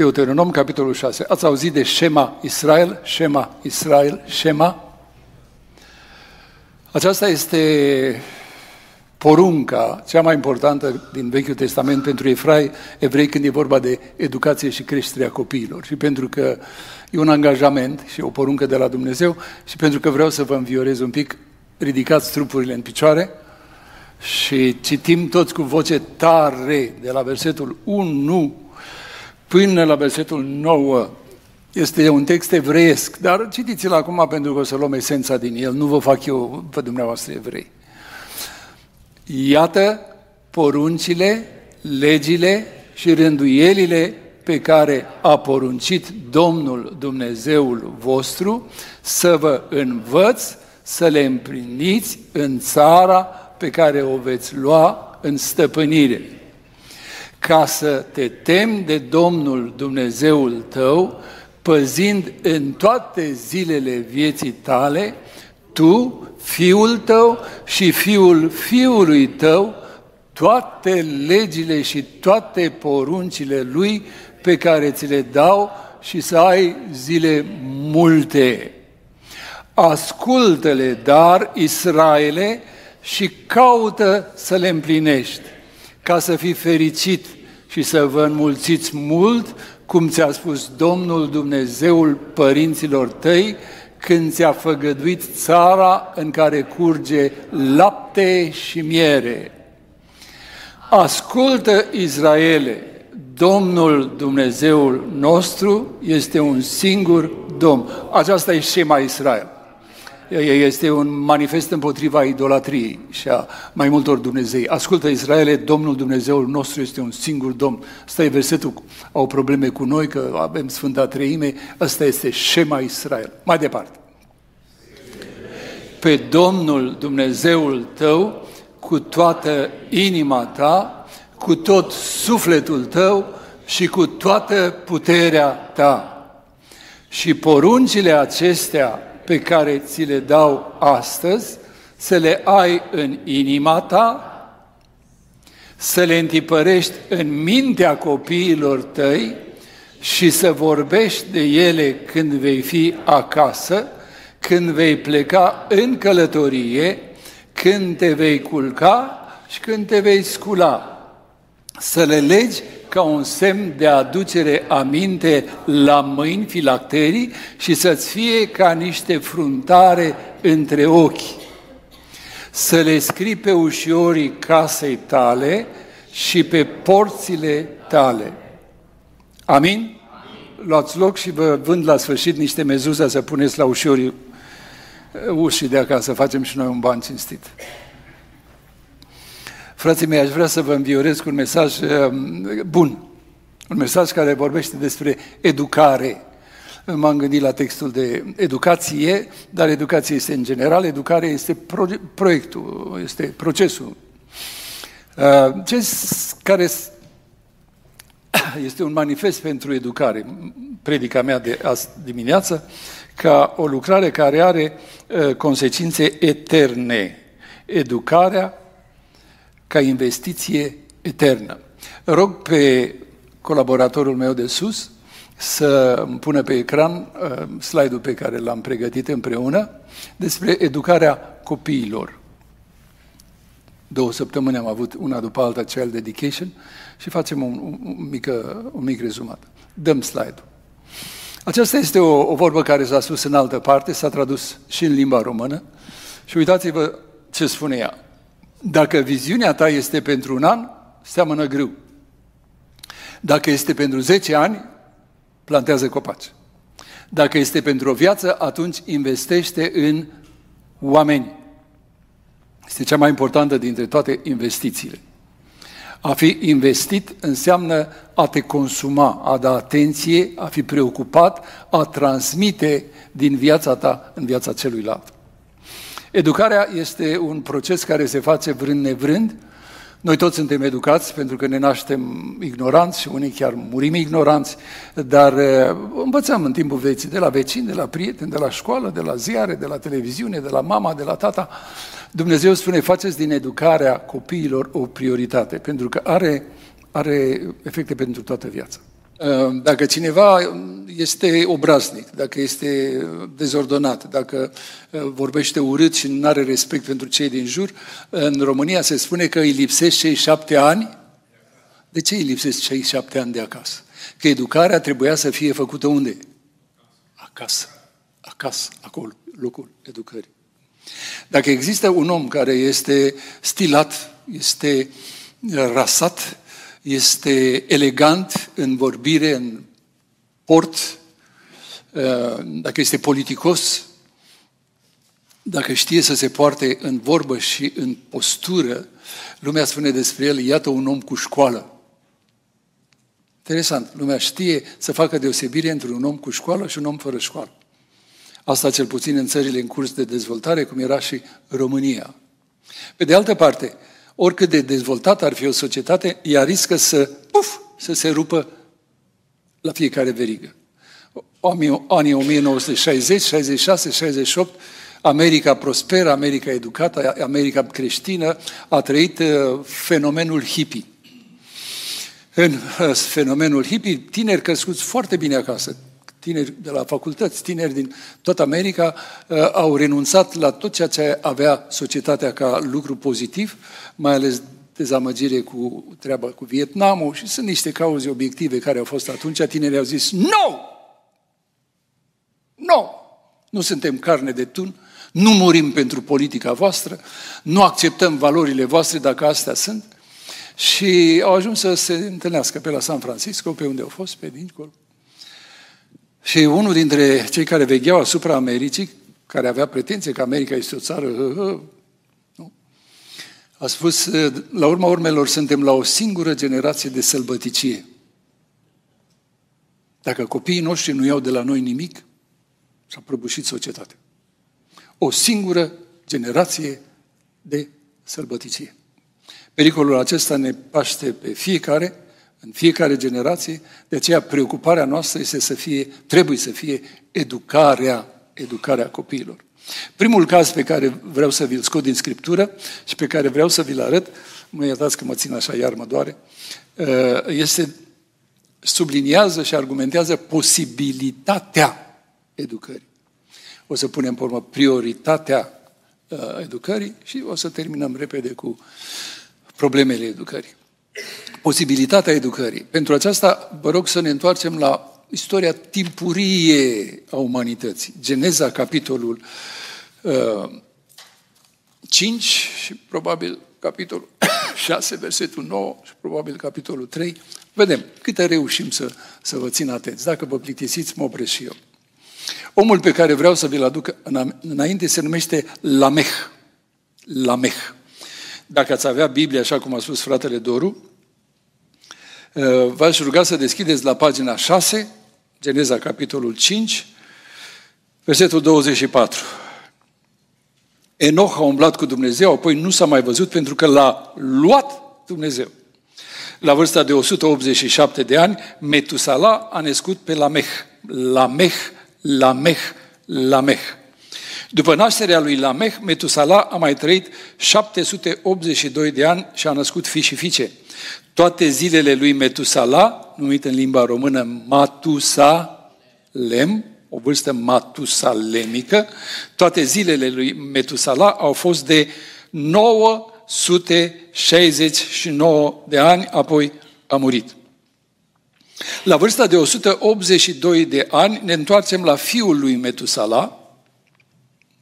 Deuteronom, capitolul 6. Ați auzit de Shema Israel? Shema Israel, Shema? Aceasta este porunca cea mai importantă din Vechiul Testament pentru evrei, evrei când e vorba de educație și creșterea copiilor. Și pentru că e un angajament și o poruncă de la Dumnezeu și pentru că vreau să vă înviorez un pic, ridicați trupurile în picioare și citim toți cu voce tare de la versetul 1 până la versetul 9. Este un text evreiesc, dar citiți-l acum pentru că o să luăm esența din el. Nu vă fac eu pe dumneavoastră evrei. Iată poruncile, legile și rânduielile pe care a poruncit Domnul Dumnezeul vostru să vă învăț să le împliniți în țara pe care o veți lua în stăpânire. Ca să te temi de Domnul Dumnezeul tău, păzind în toate zilele vieții tale, tu, fiul tău și fiul fiului tău, toate legile și toate poruncile lui pe care ți le dau și să ai zile multe. Ascultă-le, dar, Israele, și caută să le împlinești, ca să fii fericit și să vă înmulțiți mult, cum ți-a spus Domnul Dumnezeul părinților tăi, când ți-a făgăduit țara în care curge lapte și miere. Ascultă, Israele, Domnul Dumnezeul nostru este un singur Domn. Aceasta e Shema Israel. Este un manifest împotriva idolatriei și a mai multor Dumnezei. Ascultă Israele, Domnul Dumnezeul nostru este un singur Domn. Asta e versetul, au probleme cu noi că avem Sfânta Treime, asta este Shema Israel. Mai departe. Pe Domnul Dumnezeul tău cu toată inima ta, cu tot sufletul tău și cu toată puterea ta. Și poruncile acestea pe care ți le dau astăzi, să le ai în inima ta, să le întipărești în mintea copiilor tăi și să vorbești de ele când vei fi acasă, când vei pleca în călătorie, când te vei culca și când te vei scula. Să le legi ca un semn de aducere aminte la mâini filacterii și să-ți fie ca niște fruntare între ochi. Să le scrii pe ușorii casei tale și pe porțile tale. Amin? Luați loc și vă vând la sfârșit niște mezuze să puneți la ușorii ușii de acasă, facem și noi un ban cinstit. Frații mei, aș vrea să vă înviorez cu un mesaj um, bun, un mesaj care vorbește despre educare. M-am gândit la textul de educație, dar educație este în general, educare este proiectul, este procesul. Uh, ce care este un manifest pentru educare, predica mea de azi dimineață, ca o lucrare care are uh, consecințe eterne. Educarea ca investiție eternă. Rog pe colaboratorul meu de sus să îmi pună pe ecran uh, slide-ul pe care l-am pregătit împreună despre educarea copiilor. Două săptămâni am avut una după alta Child Education și facem un, un, un, mică, un mic rezumat. Dăm slide-ul. Aceasta este o, o vorbă care s-a spus în altă parte, s-a tradus și în limba română și uitați-vă ce spune ea. Dacă viziunea ta este pentru un an, seamănă grâu. Dacă este pentru 10 ani, plantează copaci. Dacă este pentru o viață, atunci investește în oameni. Este cea mai importantă dintre toate investițiile. A fi investit înseamnă a te consuma, a da atenție, a fi preocupat, a transmite din viața ta în viața celuilalt. Educarea este un proces care se face vrând nevrând. Noi toți suntem educați pentru că ne naștem ignoranți și unii chiar murim ignoranți, dar uh, învățăm în timpul vieții de la vecini, de la prieteni, de la școală, de la ziare, de la televiziune, de la mama, de la tata. Dumnezeu spune, faceți din educarea copiilor o prioritate, pentru că are, are efecte pentru toată viața. Uh, dacă cineva este obraznic, dacă este dezordonat, dacă uh, vorbește urât și nu are respect pentru cei din jur, în România se spune că îi lipsesc cei șapte ani. De ce îi lipsesc cei șapte ani de acasă? Că educarea trebuia să fie făcută unde? Acasă. Acasă, acolo, locul educării. Dacă există un om care este stilat, este rasat, este elegant în vorbire, în port, uh, dacă este politicos, dacă știe să se poarte în vorbă și în postură, lumea spune despre el, iată un om cu școală. Interesant, lumea știe să facă deosebire între un om cu școală și un om fără școală. Asta cel puțin în țările în curs de dezvoltare, cum era și România. Pe de altă parte, oricât de dezvoltată ar fi o societate, ea riscă să, puf, să se rupă la fiecare verigă. Anii 1960, 66, 68, America prosperă, America educată, America creștină a trăit uh, fenomenul hippie. În uh, fenomenul hippie, tineri crescuți foarte bine acasă, tineri de la facultăți, tineri din toată America, uh, au renunțat la tot ceea ce avea societatea ca lucru pozitiv, mai ales dezamăgire cu treaba cu Vietnamul și sunt niște cauze obiective care au fost atunci. Tinerii au zis, nu! Nu! Nu suntem carne de tun, nu murim pentru politica voastră, nu acceptăm valorile voastre dacă astea sunt. Și au ajuns să se întâlnească pe la San Francisco, pe unde au fost, pe dincolo. Și unul dintre cei care vegheau asupra Americii, care avea pretenție că America este o țară, nu? a spus, la urma urmelor suntem la o singură generație de sălbăticie. Dacă copiii noștri nu iau de la noi nimic, s-a prăbușit societatea. O singură generație de sălbăticie. Pericolul acesta ne paște pe fiecare, în fiecare generație, de aceea preocuparea noastră este să fie, trebuie să fie educarea, educarea copiilor. Primul caz pe care vreau să vi-l scot din Scriptură și pe care vreau să vi-l arăt, mă iertați că mă țin așa, iar mă doare, uh, este, subliniază și argumentează posibilitatea educării. O să punem pe urmă prioritatea uh, educării și o să terminăm repede cu problemele educării. Posibilitatea educării. Pentru aceasta, vă rog să ne întoarcem la istoria timpurie a umanității. Geneza, capitolul uh, 5 și probabil capitolul 6, versetul 9 și probabil capitolul 3. Vedem câte reușim să, să vă țin atenți. Dacă vă plictisiți, mă opresc și eu. Omul pe care vreau să vi-l aduc înainte se numește Lameh. Lameh. Dacă ați avea Biblia, așa cum a spus fratele Doru, uh, v-aș ruga să deschideți la pagina 6, Geneza, capitolul 5, versetul 24. Enoch a umblat cu Dumnezeu, apoi nu s-a mai văzut pentru că l-a luat Dumnezeu. La vârsta de 187 de ani, Metusala a născut pe Lameh. Lameh, Lameh, Lameh. După nașterea lui Lameh, Metusala a mai trăit 782 de ani și a născut fi și fiice. Toate zilele lui Metusala, numit în limba română Matusalem, o vârstă matusalemică, toate zilele lui Metusala au fost de 969 de ani, apoi a murit. La vârsta de 182 de ani ne întoarcem la fiul lui Metusala,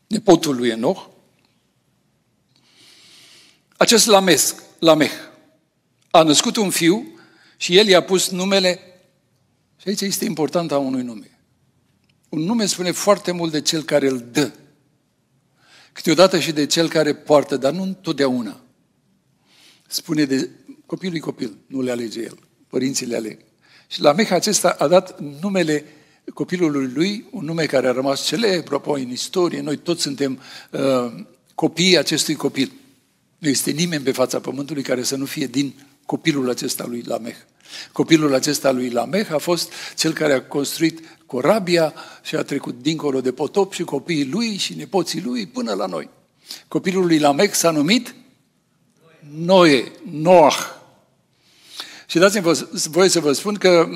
nepotul lui Enoch, acest Lamesc, Lameh, a născut un fiu și el i-a pus numele, și aici este important a unui nume. Un nume spune foarte mult de cel care îl dă. Câteodată și de cel care poartă, dar nu întotdeauna. Spune de copilului copil, nu le alege el. Părinții le aleg. Și la Meha acesta a dat numele copilului lui, un nume care a rămas celebru apoi în istorie. Noi toți suntem uh, copiii acestui copil. Nu este nimeni pe fața pământului care să nu fie din copilul acesta lui Lameh. Copilul acesta lui Lameh a fost cel care a construit corabia și a trecut dincolo de potop și copiii lui și nepoții lui până la noi. Copilul lui Lameh s-a numit Noe, Noah. Și dați-mi voie să vă spun că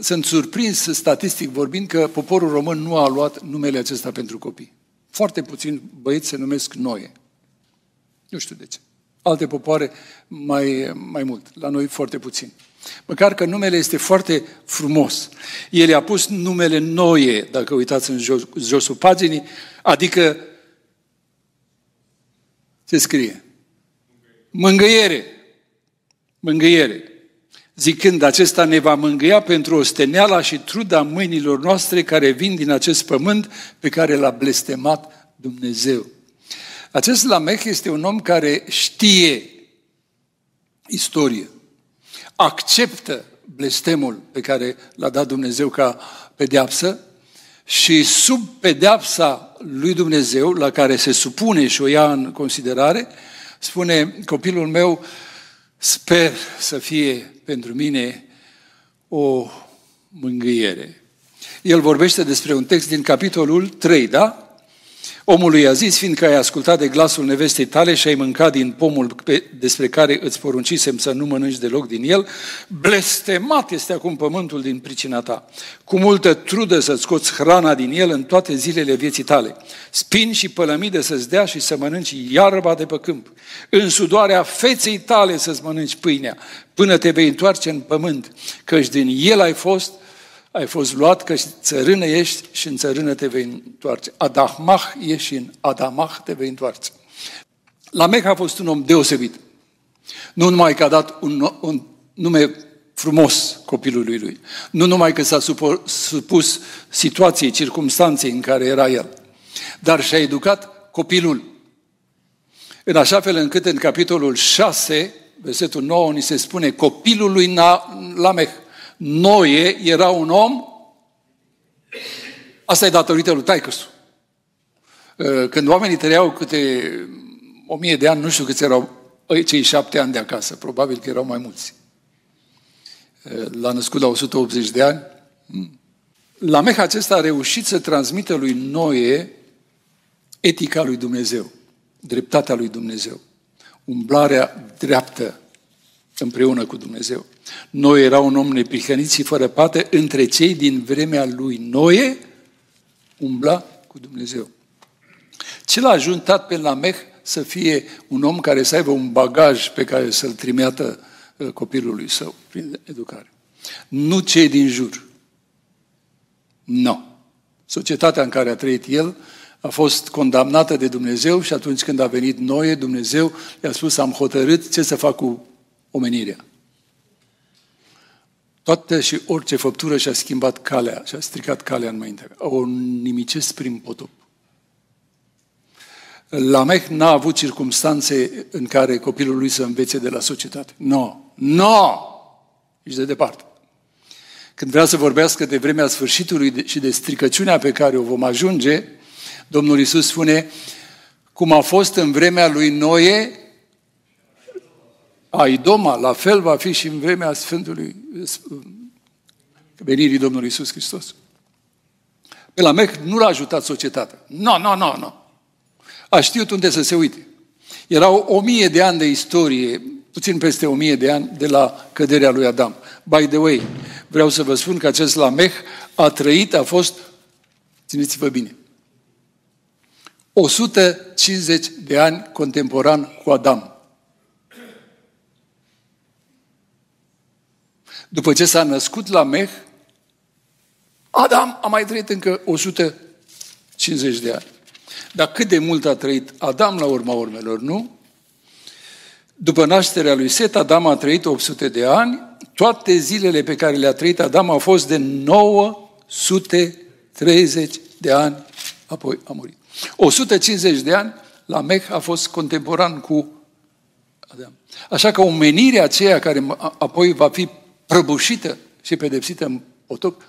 sunt surprins statistic vorbind că poporul român nu a luat numele acesta pentru copii. Foarte puțini băieți se numesc Noe. Nu știu de ce. Alte popoare mai, mai mult. La noi foarte puțin. Măcar că numele este foarte frumos. El a pus numele Noie, dacă uitați în jos, josul paginii, adică ce scrie? Mângâiere. Mângâiere. Zicând, acesta ne va mângâia pentru osteneala și truda mâinilor noastre care vin din acest pământ pe care l-a blestemat Dumnezeu. Acest Lamech este un om care știe istorie, acceptă blestemul pe care l-a dat Dumnezeu ca pedeapsă și sub pedeapsa lui Dumnezeu, la care se supune și o ia în considerare, spune, copilul meu, sper să fie pentru mine o mângâiere. El vorbește despre un text din capitolul 3, da? Omului a zis, fiindcă ai ascultat de glasul nevestei tale și ai mâncat din pomul pe, despre care îți poruncisem să nu mănânci deloc din el, blestemat este acum pământul din pricina ta. Cu multă trudă să scoți hrana din el în toate zilele vieții tale. Spin și pălămide să-ți dea și să mănânci iarba de pe câmp. În sudoarea feței tale să-ți mănânci pâinea, până te vei întoarce în pământ, căci din el ai fost ai fost luat că țărână ești și în țărână te vei întoarce. Adahmah ești și în Adamah te vei întoarce. Lamech a fost un om deosebit. Nu numai că a dat un, un nume frumos copilului lui, nu numai că s-a supus situației, circumstanței în care era el, dar și-a educat copilul. În așa fel încât în capitolul 6, versetul 9, ni se spune copilul lui Lamech Noe era un om, asta e datorită lui Taicăsu. Uh, când oamenii trăiau câte o mie de ani, nu știu câți erau cei șapte ani de acasă, probabil că erau mai mulți. Uh, l-a născut la 180 de ani. Hmm. La Meha acesta a reușit să transmită lui Noe etica lui Dumnezeu, dreptatea lui Dumnezeu, umblarea dreaptă împreună cu Dumnezeu. Noe era un om neprihănit și fără pată, între cei din vremea lui Noe umbla cu Dumnezeu. Ce l-a ajutat pe Lameh să fie un om care să aibă un bagaj pe care să-l trimeată uh, copilului său prin educare? Nu cei din jur. Nu. No. Societatea în care a trăit el a fost condamnată de Dumnezeu și atunci când a venit Noe, Dumnezeu i-a spus, am hotărât ce să fac cu omenirea. Toată și orice făptură și-a schimbat calea, și-a stricat calea înainte. O nimicesc prin potop. Lamech n-a avut circumstanțe în care copilul lui să învețe de la societate. Nu, no. nu, no! Nici de departe. Când vrea să vorbească de vremea sfârșitului și de stricăciunea pe care o vom ajunge, Domnul Isus spune, cum a fost în vremea lui Noe, a idoma, la fel va fi și în vremea Sfântului venirii Domnului Isus Hristos. Pe la Mech nu l-a ajutat societatea. Nu, nu, nu, nu. A știut unde să se uite. Erau o mie de ani de istorie, puțin peste o mie de ani de la căderea lui Adam. By the way, vreau să vă spun că acest Lamech a trăit, a fost, țineți-vă bine, 150 de ani contemporan cu Adam. După ce s-a născut la Meh, Adam a mai trăit încă 150 de ani. Dar cât de mult a trăit Adam la urma urmelor, nu? După nașterea lui Set, Adam a trăit 800 de ani. Toate zilele pe care le-a trăit Adam au fost de 930 de ani, apoi a murit. 150 de ani, la Meh a fost contemporan cu Adam. Așa că omenirea aceea care apoi va fi prăbușită și pedepsită în potop,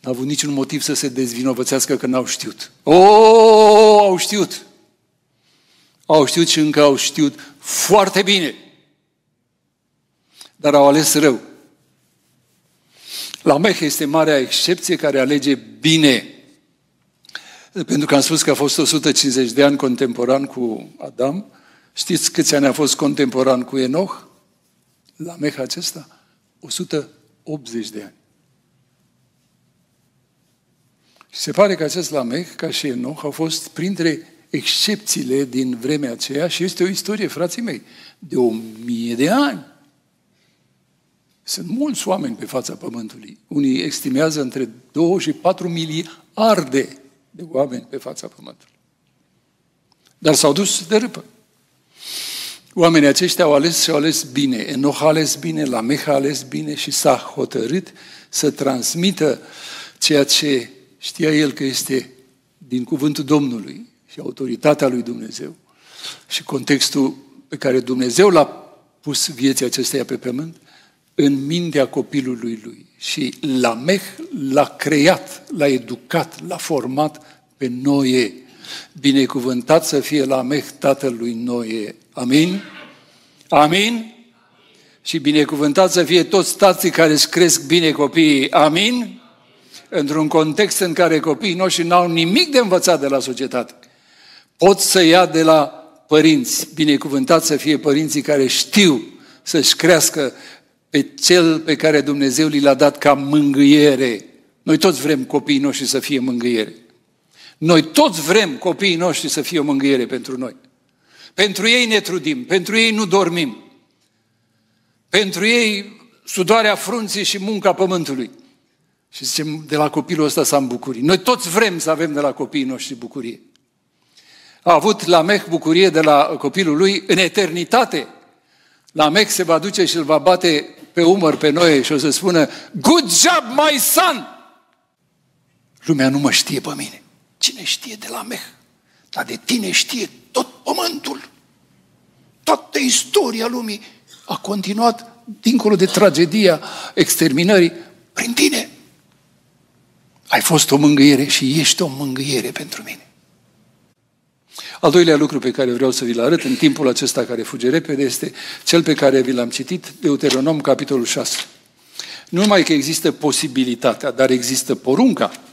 n-a avut niciun motiv să se dezvinovățească că n-au știut. O, au știut! Au știut și încă au știut foarte bine. Dar au ales rău. La Meh este marea excepție care alege bine. Pentru că am spus că a fost 150 de ani contemporan cu Adam. Știți câți ani a fost contemporan cu Enoch? La Meh acesta? 180 de ani. Și se pare că acest Lamech, ca și Enoch, au fost printre excepțiile din vremea aceea și este o istorie, frații mei, de o mie de ani. Sunt mulți oameni pe fața Pământului. Unii estimează între 2 și 4 miliarde de oameni pe fața Pământului. Dar s-au dus de râpă. Oamenii aceștia au ales și au ales bine. Enoch a ales bine, Lamech a ales bine și s-a hotărât să transmită ceea ce știa el că este din cuvântul Domnului și autoritatea lui Dumnezeu și contextul pe care Dumnezeu l-a pus vieții acesteia pe pământ în mintea copilului lui. Și Lamech l-a creat, l-a educat, l-a format pe Noe. Binecuvântat să fie Lamech tatălui Noe. Amin? Amin? Și binecuvântat să fie toți tații care își cresc bine copiii. Amin? Într-un context în care copiii noștri n-au nimic de învățat de la societate. Pot să ia de la părinți. Binecuvântat să fie părinții care știu să-și crească pe cel pe care Dumnezeu li l-a dat ca mângâiere. Noi toți vrem copiii noștri să fie mângâiere. Noi toți vrem copiii noștri să fie o mângâiere pentru noi. Pentru ei ne trudim, pentru ei nu dormim. Pentru ei sudoarea frunții și munca pământului. Și zicem, de la copilul ăsta să am bucurii. Noi toți vrem să avem de la copiii noștri bucurie. A avut la Meh bucurie de la copilul lui în eternitate. La Meh se va duce și îl va bate pe umăr pe noi și o să spună, Good job, my son! Lumea nu mă știe pe mine. Cine știe de la Meh? Dar de tine știe tot pământul. Toată istoria lumii a continuat dincolo de tragedia exterminării prin tine. Ai fost o mângâiere și ești o mângâiere pentru mine. Al doilea lucru pe care vreau să vi-l arăt în timpul acesta care fuge repede este cel pe care vi l-am citit, Deuteronom, capitolul 6. Nu numai că există posibilitatea, dar există porunca.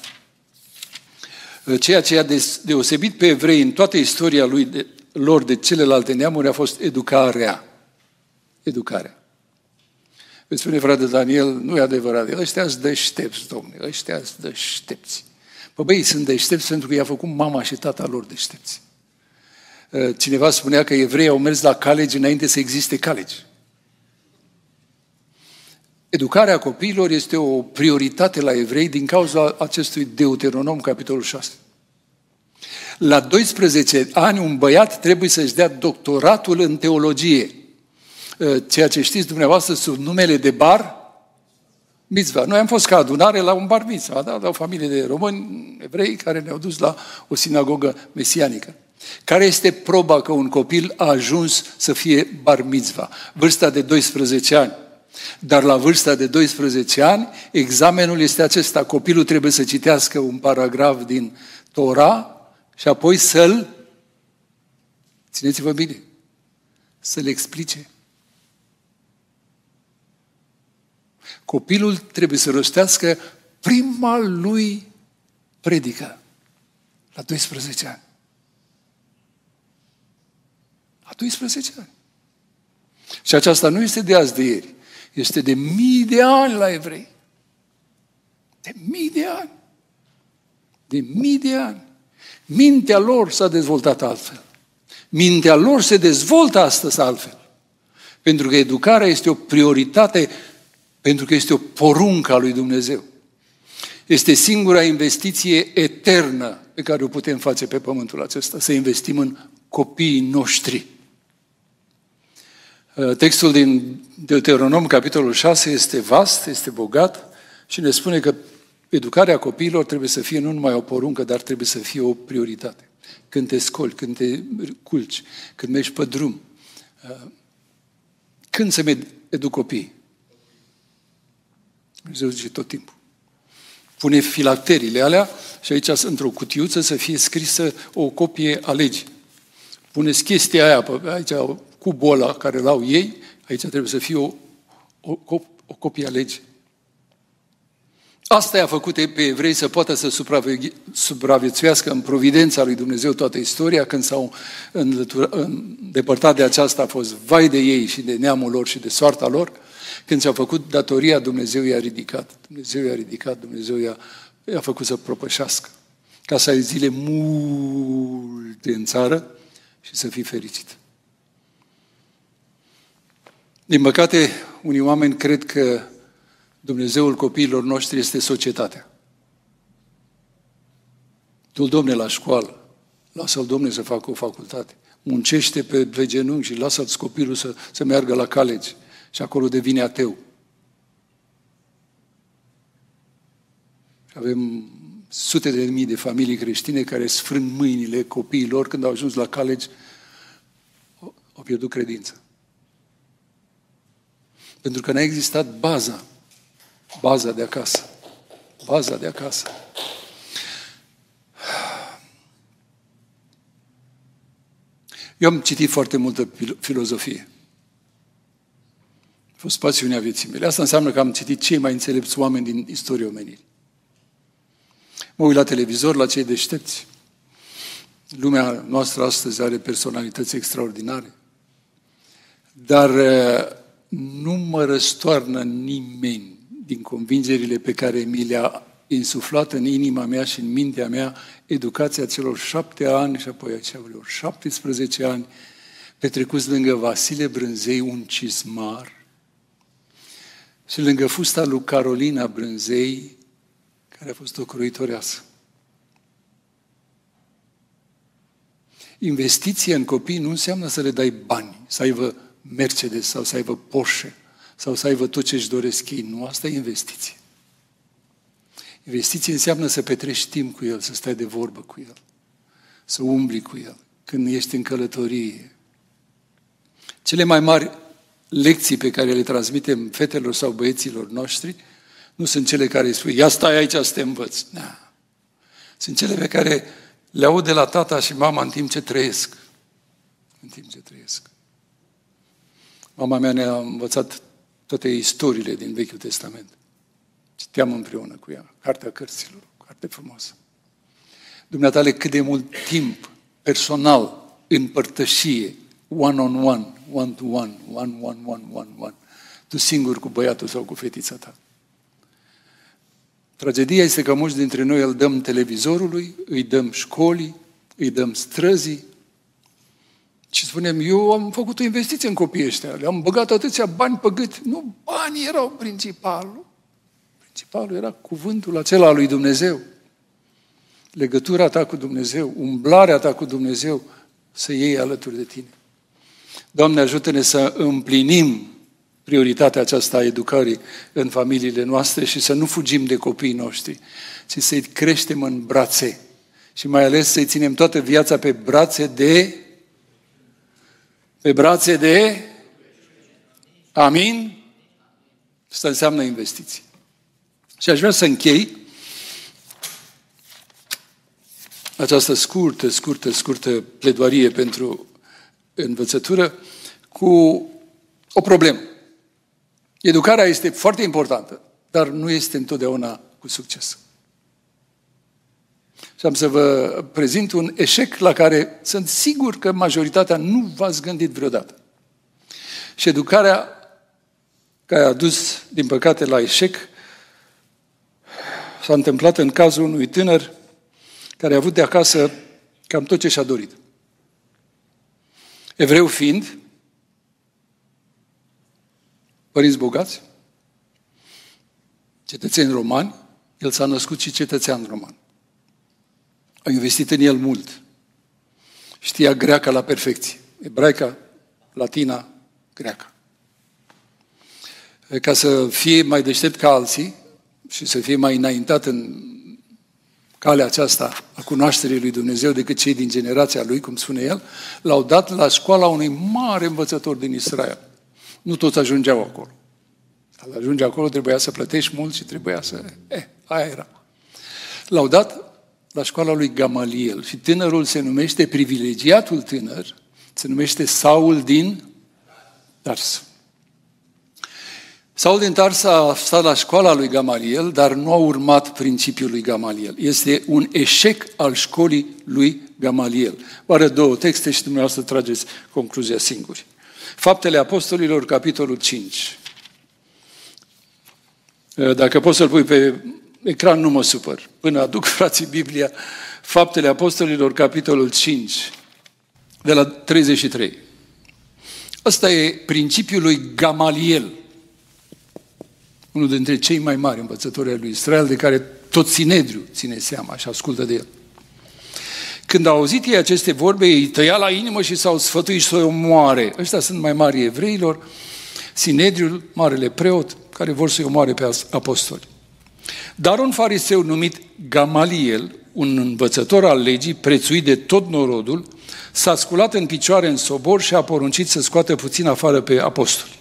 Ceea ce a deosebit pe evrei în toată istoria lui de, lor de celelalte neamuri a fost educarea. Educarea. Îți spune frate Daniel, nu e adevărat, ăștia sunt deștepți, domnule, ăștia sunt deștepți. Păi băi, sunt deștepți pentru că i-a făcut mama și tata lor deștepți. Uh, cineva spunea că evreii au mers la college înainte să existe college. Educarea copiilor este o prioritate la evrei din cauza acestui Deuteronom, capitolul 6. La 12 ani, un băiat trebuie să-și dea doctoratul în teologie. Uh, ceea ce știți dumneavoastră sub numele de bar mitzvah. Noi am fost ca adunare la un bar mitzvah, da? la o familie de români evrei care ne-au dus la o sinagogă mesianică. Care este proba că un copil a ajuns să fie bar mitzvah? Vârsta de 12 ani. Dar la vârsta de 12 ani, examenul este acesta. Copilul trebuie să citească un paragraf din Torah și apoi să-l, țineți-vă bine, să-l explice. Copilul trebuie să rostească prima lui predică la 12 ani. La 12 ani. Și aceasta nu este de azi de ieri. Este de mii de ani la evrei. De mii de ani. De mii de ani. Mintea lor s-a dezvoltat altfel. Mintea lor se dezvoltă astăzi altfel. Pentru că educarea este o prioritate, pentru că este o poruncă a lui Dumnezeu. Este singura investiție eternă pe care o putem face pe pământul acesta, să investim în copiii noștri. Uh, textul din Deuteronom, capitolul 6, este vast, este bogat și ne spune că educarea copiilor trebuie să fie nu numai o poruncă, dar trebuie să fie o prioritate. Când te scoli, când te culci, când mergi pe drum. Uh, când se educ copiii? Dumnezeu zice tot timpul. Pune filacteriile alea și aici, într-o cutiuță, să fie scrisă o copie a legii. Puneți chestia aia, aici cubul ăla care l-au ei, aici trebuie să fie o, o, o copie a legii. Asta i-a făcut pe evrei să poată să supraviețuiască în providența lui Dumnezeu toată istoria, când s-au îndepărtat de aceasta a fost vai de ei și de neamul lor și de soarta lor, Când și-a făcut datoria, Dumnezeu i-a ridicat. Dumnezeu i-a ridicat, Dumnezeu i-a, i-a făcut să propășească. Ca să ai zile multe în țară și să fii fericit. Din păcate, unii oameni cred că Dumnezeul copiilor noștri este societatea. Tu, domne, la școală, lasă-l, domne, să facă o facultate. Muncește pe, pe genunchi și lasă-ți copilul să, să meargă la college. Și acolo devine ateu. Și avem sute de mii de familii creștine care sfrâng mâinile copiilor când au ajuns la college, au pierdut credința. Pentru că n-a existat baza, baza de acasă. Baza de acasă. Eu am citit foarte multă filozofie. A fost pasiunea vieții mele. Asta înseamnă că am citit cei mai înțelepți oameni din istoria omenirii. Mă uit la televizor, la cei deștepți. Lumea noastră astăzi are personalități extraordinare. Dar nu mă răstoarnă nimeni din convingerile pe care mi le-a insuflat în inima mea și în mintea mea educația celor șapte ani și apoi a celor 17 ani petrecuți lângă Vasile Brânzei, un cizmar, și lângă fusta lui Carolina Brânzei, care a fost o croitoreasă. Investiția în copii nu înseamnă să le dai bani, să aibă Mercedes sau să aibă Porsche sau să aibă tot ce își doresc ei. Nu, asta e investiție. Investiție înseamnă să petrești timp cu el, să stai de vorbă cu el, să umbli cu el, când ești în călătorie. Cele mai mari lecții pe care le transmitem fetelor sau băieților noștri nu sunt cele care îi spui, ia stai aici să te învăț. Na. Sunt cele pe care le aud de la tata și mama în timp ce trăiesc. În timp ce trăiesc. Mama mea ne-a învățat toate istoriile din Vechiul Testament. Citeam împreună cu ea, Cartea Cărților, carte frumoasă. Dumneatale, cât de mult timp personal, în părtășie, one-on-one, one-to-one, one-one-one-one-one, tu singur cu băiatul sau cu fetița ta. Tragedia este că mulți dintre noi îl dăm televizorului, îi dăm școlii, îi dăm străzii, și spunem, eu am făcut o investiție în copiii ăștia, le-am băgat atâția bani pe gât. Nu, banii erau principalul. Principalul era cuvântul acela al lui Dumnezeu. Legătura ta cu Dumnezeu, umblarea ta cu Dumnezeu, să iei alături de tine. Doamne, ajută-ne să împlinim prioritatea aceasta a educării în familiile noastre și să nu fugim de copiii noștri, ci să-i creștem în brațe și mai ales să-i ținem toată viața pe brațe de pe brațe de Amin? Asta înseamnă investiții. Și aș vrea să închei această scurtă, scurtă, scurtă pledoarie pentru învățătură cu o problemă. Educarea este foarte importantă, dar nu este întotdeauna cu succes. Și am să vă prezint un eșec la care sunt sigur că majoritatea nu v-ați gândit vreodată. Și educarea care a dus, din păcate, la eșec s-a întâmplat în cazul unui tânăr care a avut de acasă cam tot ce și-a dorit. Evreu fiind, părinți bogați, cetățeni romani, el s-a născut și cetățean roman. A investit în el mult. Știa greaca la perfecție. Ebraica, latina, greaca. Ca să fie mai deștept ca alții și să fie mai înaintat în calea aceasta a cunoașterii lui Dumnezeu decât cei din generația lui, cum spune el, l-au dat la școala unui mare învățător din Israel. Nu toți ajungeau acolo. Al ajunge acolo trebuia să plătești mult și trebuia să... Eh, aia era. L-au dat la școala lui Gamaliel și tânărul se numește, privilegiatul tânăr, se numește Saul din Tars. Saul din Tars a stat la școala lui Gamaliel, dar nu a urmat principiul lui Gamaliel. Este un eșec al școlii lui Gamaliel. Oare două texte și dumneavoastră trageți concluzia singuri. Faptele Apostolilor, capitolul 5. Dacă poți să-l pui pe ecran, nu mă supăr. Până aduc frații Biblia, Faptele Apostolilor, capitolul 5, de la 33. Ăsta e principiul lui Gamaliel, unul dintre cei mai mari învățători ai lui Israel, de care tot Sinedriu ține seama și ascultă de el. Când au auzit ei aceste vorbe, ei tăia la inimă și s-au sfătuit să o moare. Ăștia sunt mai mari evreilor, Sinedriul, marele preot, care vor să-i omoare pe apostoli. Dar un fariseu numit Gamaliel, un învățător al legii, prețuit de tot norodul, s-a sculat în picioare în sobor și a poruncit să scoată puțin afară pe apostoli.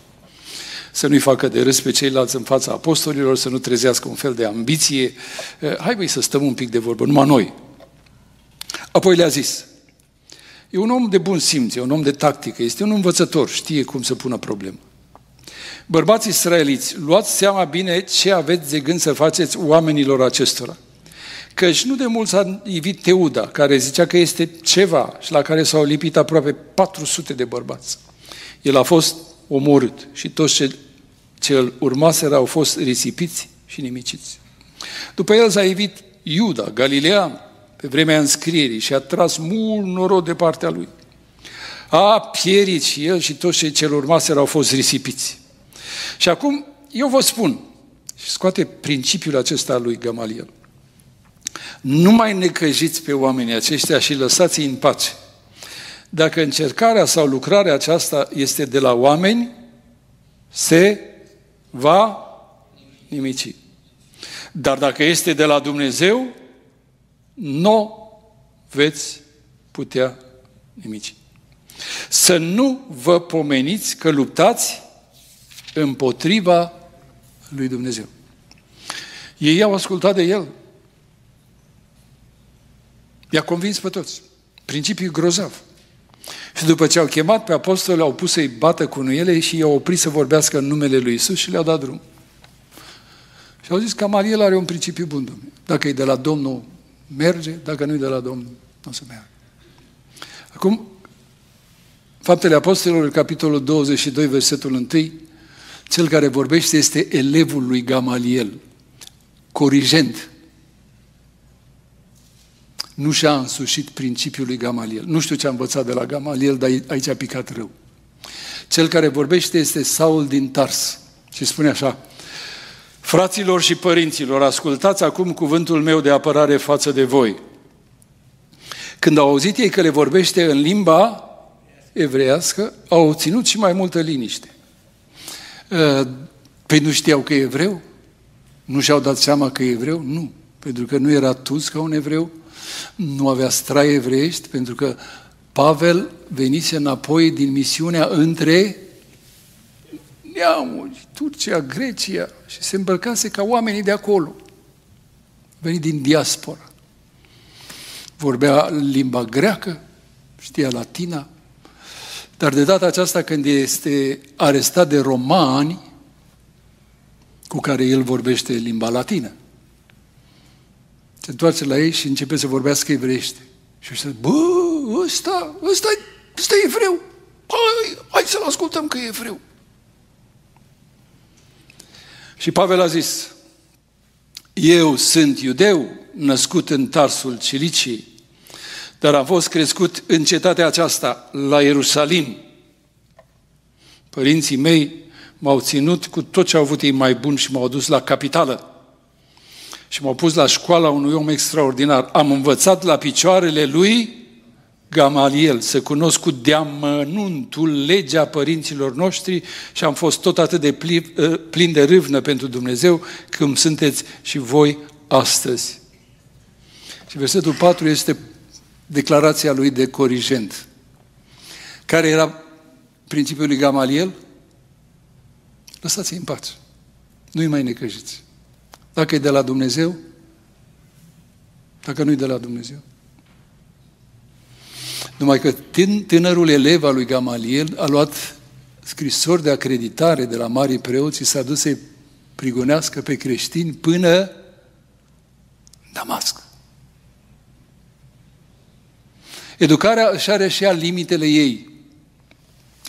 Să nu-i facă de râs pe ceilalți în fața apostolilor, să nu trezească un fel de ambiție. Eh, hai băi să stăm un pic de vorbă, numai noi. Apoi le-a zis, e un om de bun simț, e un om de tactică, este un învățător, știe cum să pună problemă. Bărbați israeliți, luați seama bine ce aveți de gând să faceți oamenilor acestora. Căci nu de mult s-a ivit Teuda, care zicea că este ceva și la care s-au lipit aproape 400 de bărbați. El a fost omorât și toți ce, ce îl urmaseră au fost risipiți și nimiciți. După el s-a ivit Iuda, Galilean, pe vremea înscrierii și a tras mult norod de partea lui. A pierit și el și toți cei ce îl urmaseră au fost risipiți. Și acum eu vă spun, și scoate principiul acesta al lui Gamaliel, nu mai necăjiți pe oamenii aceștia și lăsați-i în pace. Dacă încercarea sau lucrarea aceasta este de la oameni, se va nimici. Dar dacă este de la Dumnezeu, nu veți putea nimici. Să nu vă pomeniți că luptați împotriva lui Dumnezeu. Ei au ascultat de el. I-a convins pe toți. Principiul grozav. Și după ce au chemat pe apostoli, au pus să-i bată cu nuiele și i-au oprit să vorbească în numele lui Isus și le-au dat drum. Și au zis că Mariel are un principiu bun, domnule. Dacă e de la Domnul, merge, dacă nu e de la Domnul, nu o să meargă. Acum, Faptele Apostolilor, capitolul 22, versetul 1, cel care vorbește este elevul lui Gamaliel, corigent. Nu și-a însușit principiul lui Gamaliel. Nu știu ce a învățat de la Gamaliel, dar aici a picat rău. Cel care vorbește este Saul din Tars și spune așa, Fraților și părinților, ascultați acum cuvântul meu de apărare față de voi. Când au auzit ei că le vorbește în limba evreiască, au obținut și mai multă liniște. Ă, păi nu știau că e evreu? Nu și-au dat seama că e evreu? Nu. Pentru că nu era tus ca un evreu, nu avea strai evreiești, pentru că Pavel venise înapoi din misiunea între neamuri, Turcia, Grecia și se îmbrăcase ca oamenii de acolo. Venit din diaspora. Vorbea limba greacă, știa latina, dar de data aceasta când este arestat de romani, cu care el vorbește limba latină, se întoarce la ei și începe să vorbească evreiește. Și zice, bă, ăsta, ăsta, ăsta e evreu. Hai, hai să-l ascultăm că e evreu. Și Pavel a zis, eu sunt iudeu, născut în Tarsul Cilicii, dar am fost crescut în cetatea aceasta, la Ierusalim. Părinții mei m-au ținut cu tot ce au avut ei mai bun și m-au dus la capitală. Și m-au pus la școala unui om extraordinar. Am învățat la picioarele lui Gamaliel, să cunosc cu deamănuntul legea părinților noștri și am fost tot atât de ă, plin de râvnă pentru Dumnezeu cum sunteți și voi astăzi. Și versetul 4 este declarația lui de corigent. Care era principiul lui Gamaliel? Lăsați-i în pace. Nu-i mai necăjiți. Dacă e de la Dumnezeu, dacă nu e de la Dumnezeu. Numai că tânărul elev al lui Gamaliel a luat scrisori de acreditare de la marii preoți și s-a dus să-i prigonească pe creștini până Damasc. Educarea își are și ea limitele ei.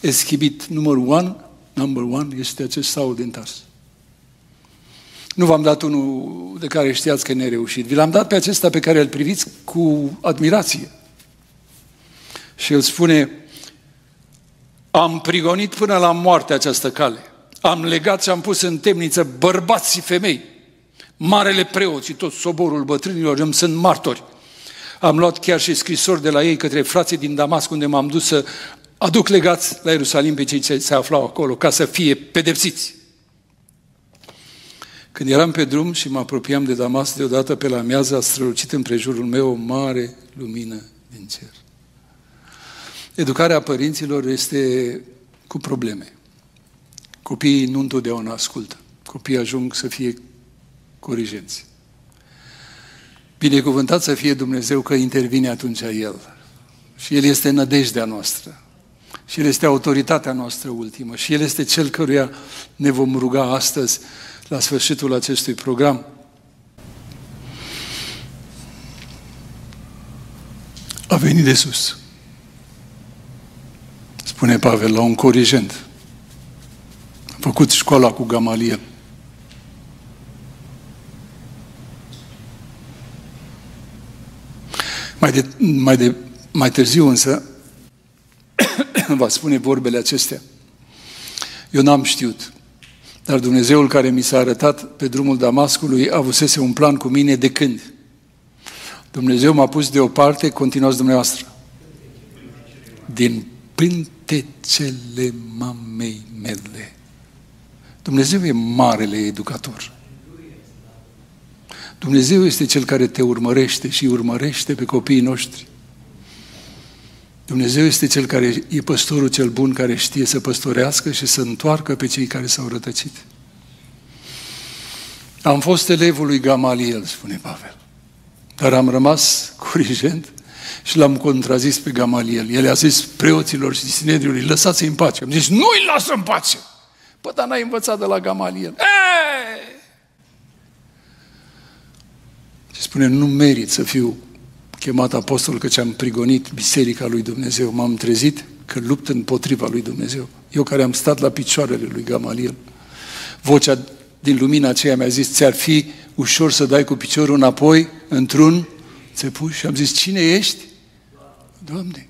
Eschibit numărul one, number one, este acest Saul din Tars. Nu v-am dat unul de care știați că e nereușit. Vi l-am dat pe acesta pe care îl priviți cu admirație. Și el spune, am prigonit până la moarte această cale. Am legat și am pus în temniță bărbați și femei. Marele preoți și tot soborul bătrânilor îmi sunt martori. Am luat chiar și scrisori de la ei către frații din Damasc, unde m-am dus să aduc legați la Ierusalim pe cei ce se aflau acolo, ca să fie pedepsiți. Când eram pe drum și mă apropiam de Damasc, deodată pe la miază a strălucit împrejurul meu o mare lumină din cer. Educarea părinților este cu probleme. Copiii nu întotdeauna ascultă. Copiii ajung să fie corigenți. Binecuvântat să fie Dumnezeu că intervine atunci El. Și El este nădejdea noastră. Și El este autoritatea noastră ultimă. Și El este Cel căruia ne vom ruga astăzi la sfârșitul acestui program. A venit de sus. Spune Pavel la un corigent. A făcut școala cu Gamaliel. Mai, de, mai, de, mai târziu însă va spune vorbele acestea. Eu n-am știut, dar Dumnezeul care mi s-a arătat pe drumul Damascului avusese un plan cu mine de când? Dumnezeu m-a pus deoparte, continuați dumneavoastră, din pântecele mamei mele. Dumnezeu e marele educator. Dumnezeu este Cel care te urmărește și urmărește pe copiii noștri. Dumnezeu este Cel care e păstorul cel bun, care știe să păstorească și să întoarcă pe cei care s-au rătăcit. Am fost elevul lui Gamaliel, spune Pavel, dar am rămas curigent și l-am contrazis pe Gamaliel. El a zis preoților și sinedriului, lăsați-i în pace. Am zis, nu-i lasă în pace! Păi, dar n-ai învățat de la Gamaliel. Eee! Spune, nu merit să fiu chemat apostol căci am prigonit biserica lui Dumnezeu. M-am trezit că lupt împotriva lui Dumnezeu. Eu care am stat la picioarele lui Gamaliel. Vocea din lumina aceea mi-a zis, ți-ar fi ușor să dai cu piciorul înapoi într-un țepuș? Și am zis, cine ești? Doamne,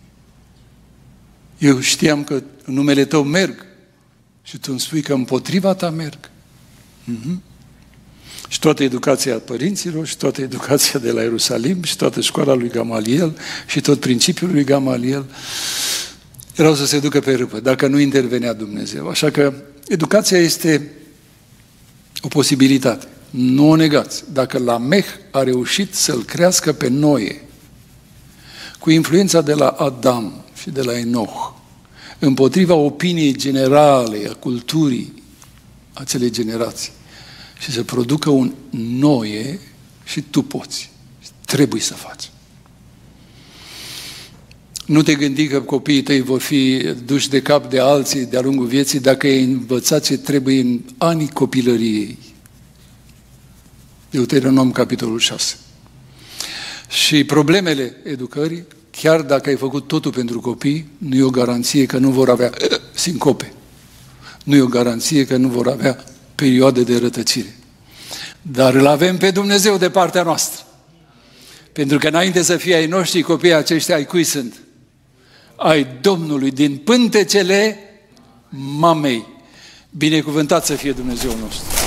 eu știam că în numele Tău merg și Tu îmi spui că împotriva Ta merg. Mm-hmm. Și toată educația părinților, și toată educația de la Ierusalim, și toată școala lui Gamaliel, și tot principiul lui Gamaliel, erau să se ducă pe râpă, dacă nu intervenea Dumnezeu. Așa că educația este o posibilitate. Nu o negați. Dacă la Meh a reușit să-l crească pe Noe, cu influența de la Adam și de la Enoch, împotriva opiniei generale a culturii acelei generații, și să producă un noie și tu poți. Trebuie să faci. Nu te gândi că copiii tăi vor fi duși de cap de alții de-a lungul vieții dacă ei învățat ce trebuie în anii copilăriei. Deuteronom, capitolul 6. Și problemele educării, chiar dacă ai făcut totul pentru copii, nu e o garanție că nu vor avea sincope. Nu e o garanție că nu vor avea perioade de rătăcire. Dar îl avem pe Dumnezeu de partea noastră. Pentru că înainte să fie ai noștri, copiii aceștia ai cui sunt? Ai Domnului din pântecele mamei. Binecuvântat să fie Dumnezeu nostru.